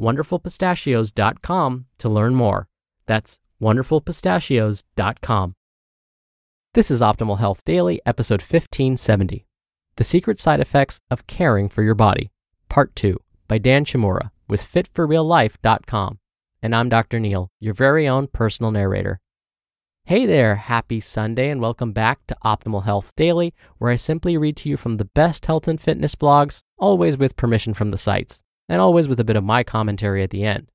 wonderfulpistachios.com to learn more. That's wonderfulpistachios.com. This is Optimal Health Daily, episode 1570 The Secret Side Effects of Caring for Your Body, Part 2 by Dan Chmura with fitforreallife.com. And I'm Dr. Neal, your very own personal narrator. Hey there, happy Sunday, and welcome back to Optimal Health Daily, where I simply read to you from the best health and fitness blogs, always with permission from the sites, and always with a bit of my commentary at the end.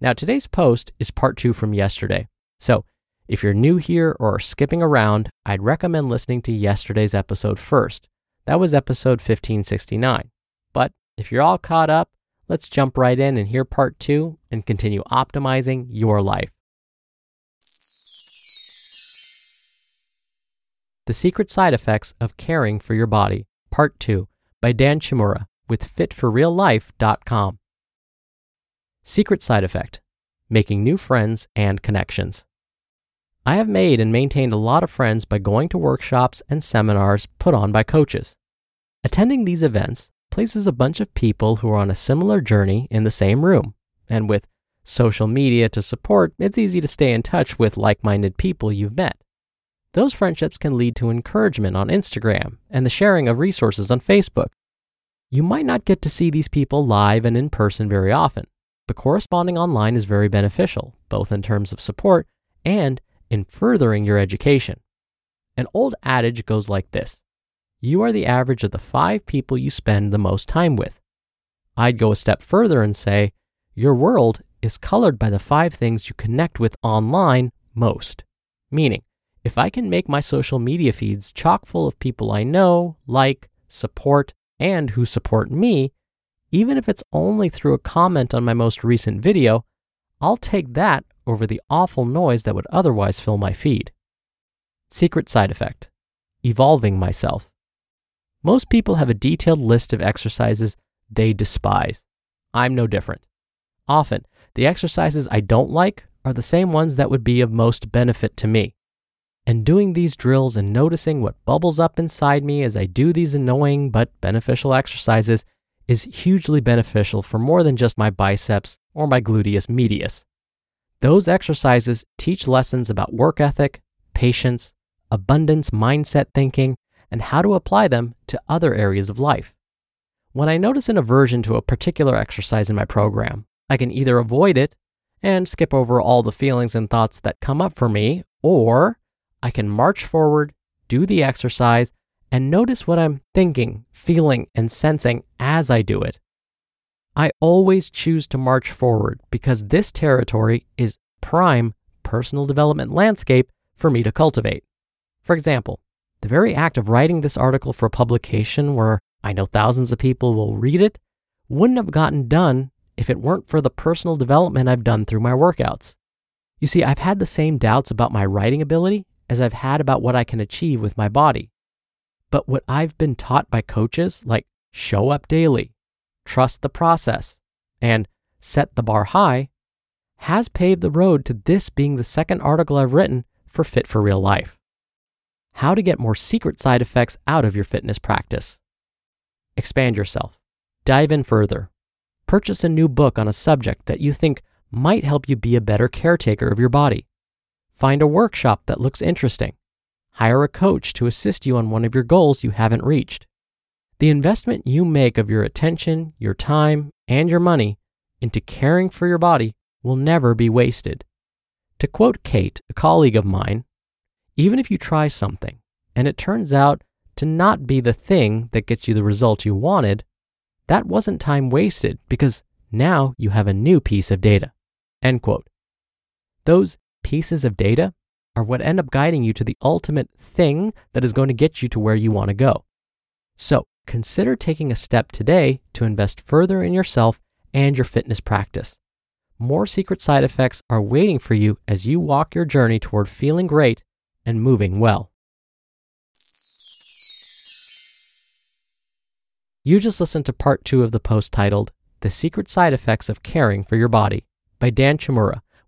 Now, today's post is part two from yesterday. So, if you're new here or skipping around, I'd recommend listening to yesterday's episode first. That was episode 1569. But if you're all caught up, let's jump right in and hear part two and continue optimizing your life. The Secret Side Effects of Caring for Your Body, Part 2 by Dan Chmura with fitforreallife.com. Secret Side Effect Making New Friends and Connections. I have made and maintained a lot of friends by going to workshops and seminars put on by coaches. Attending these events places a bunch of people who are on a similar journey in the same room, and with social media to support, it's easy to stay in touch with like minded people you've met. Those friendships can lead to encouragement on Instagram and the sharing of resources on Facebook. You might not get to see these people live and in person very often, but corresponding online is very beneficial, both in terms of support and in furthering your education. An old adage goes like this You are the average of the five people you spend the most time with. I'd go a step further and say, Your world is colored by the five things you connect with online most. Meaning, if I can make my social media feeds chock full of people I know, like, support, and who support me, even if it's only through a comment on my most recent video, I'll take that over the awful noise that would otherwise fill my feed. Secret side effect Evolving myself. Most people have a detailed list of exercises they despise. I'm no different. Often, the exercises I don't like are the same ones that would be of most benefit to me. And doing these drills and noticing what bubbles up inside me as I do these annoying but beneficial exercises is hugely beneficial for more than just my biceps or my gluteus medius. Those exercises teach lessons about work ethic, patience, abundance mindset thinking, and how to apply them to other areas of life. When I notice an aversion to a particular exercise in my program, I can either avoid it and skip over all the feelings and thoughts that come up for me, or I can march forward, do the exercise, and notice what I'm thinking, feeling, and sensing as I do it. I always choose to march forward because this territory is prime personal development landscape for me to cultivate. For example, the very act of writing this article for publication where I know thousands of people will read it wouldn't have gotten done if it weren't for the personal development I've done through my workouts. You see, I've had the same doubts about my writing ability as I've had about what I can achieve with my body. But what I've been taught by coaches like show up daily, trust the process, and set the bar high has paved the road to this being the second article I've written for Fit for Real Life. How to get more secret side effects out of your fitness practice. Expand yourself. Dive in further. Purchase a new book on a subject that you think might help you be a better caretaker of your body. Find a workshop that looks interesting. Hire a coach to assist you on one of your goals you haven't reached. The investment you make of your attention, your time, and your money into caring for your body will never be wasted. To quote Kate, a colleague of mine, even if you try something and it turns out to not be the thing that gets you the result you wanted, that wasn't time wasted because now you have a new piece of data. End quote. Those pieces of data are what end up guiding you to the ultimate thing that is going to get you to where you want to go. So consider taking a step today to invest further in yourself and your fitness practice. More secret side effects are waiting for you as you walk your journey toward feeling great and moving well. You just listened to part two of the post titled The Secret Side Effects of Caring for Your Body by Dan Chmura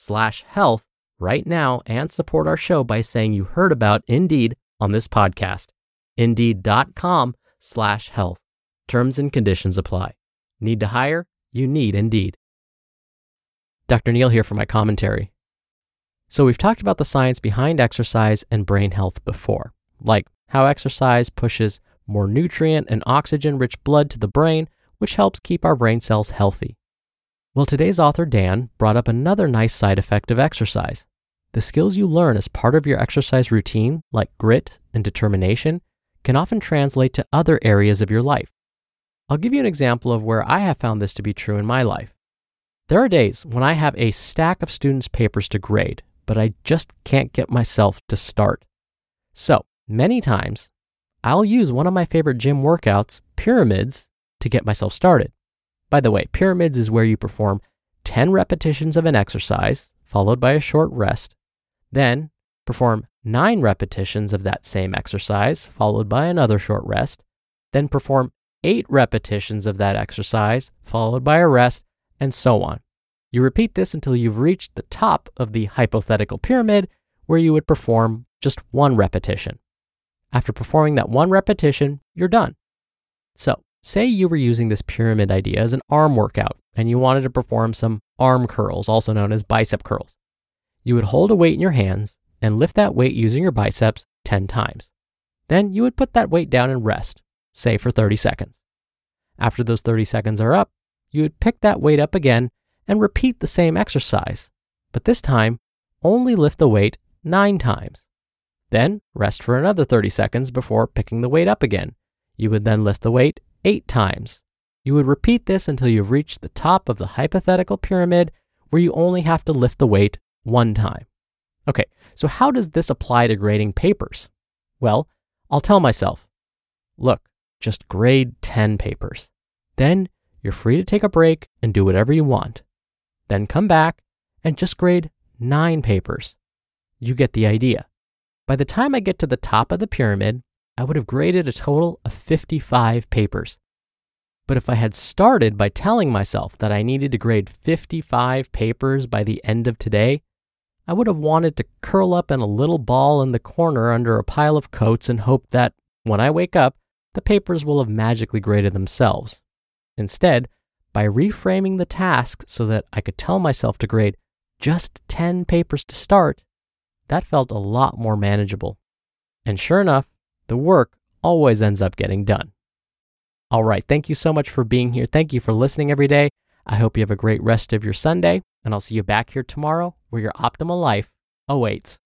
slash health right now and support our show by saying you heard about Indeed on this podcast. Indeed.com slash health. Terms and conditions apply. Need to hire? You need Indeed. Dr. Neal here for my commentary. So, we've talked about the science behind exercise and brain health before, like how exercise pushes more nutrient and oxygen rich blood to the brain, which helps keep our brain cells healthy. Well, today's author, Dan, brought up another nice side effect of exercise. The skills you learn as part of your exercise routine, like grit and determination, can often translate to other areas of your life. I'll give you an example of where I have found this to be true in my life. There are days when I have a stack of students' papers to grade, but I just can't get myself to start. So, many times, I'll use one of my favorite gym workouts, pyramids, to get myself started. By the way, pyramids is where you perform 10 repetitions of an exercise, followed by a short rest, then perform 9 repetitions of that same exercise, followed by another short rest, then perform 8 repetitions of that exercise, followed by a rest, and so on. You repeat this until you've reached the top of the hypothetical pyramid where you would perform just one repetition. After performing that one repetition, you're done. So, say you were using this pyramid idea as an arm workout and you wanted to perform some arm curls, also known as bicep curls. You would hold a weight in your hands and lift that weight using your biceps 10 times. Then you would put that weight down and rest, say for 30 seconds. After those 30 seconds are up, you would pick that weight up again and repeat the same exercise, but this time only lift the weight nine times. Then rest for another 30 seconds before picking the weight up again. You would then lift the weight eight times. You would repeat this until you've reached the top of the hypothetical pyramid where you only have to lift the weight one time. Okay, so how does this apply to grading papers? Well, I'll tell myself, look, just grade 10 papers. Then you're free to take a break and do whatever you want. Then come back and just grade nine papers. You get the idea. By the time I get to the top of the pyramid, I would have graded a total of 55 papers. But if I had started by telling myself that I needed to grade 55 papers by the end of today, I would have wanted to curl up in a little ball in the corner under a pile of coats and hope that, when I wake up, the papers will have magically graded themselves. Instead, by reframing the task so that I could tell myself to grade just 10 papers to start, that felt a lot more manageable. And sure enough, the work always ends up getting done. All right, thank you so much for being here. Thank you for listening every day. I hope you have a great rest of your Sunday, and I'll see you back here tomorrow where your optimal life awaits.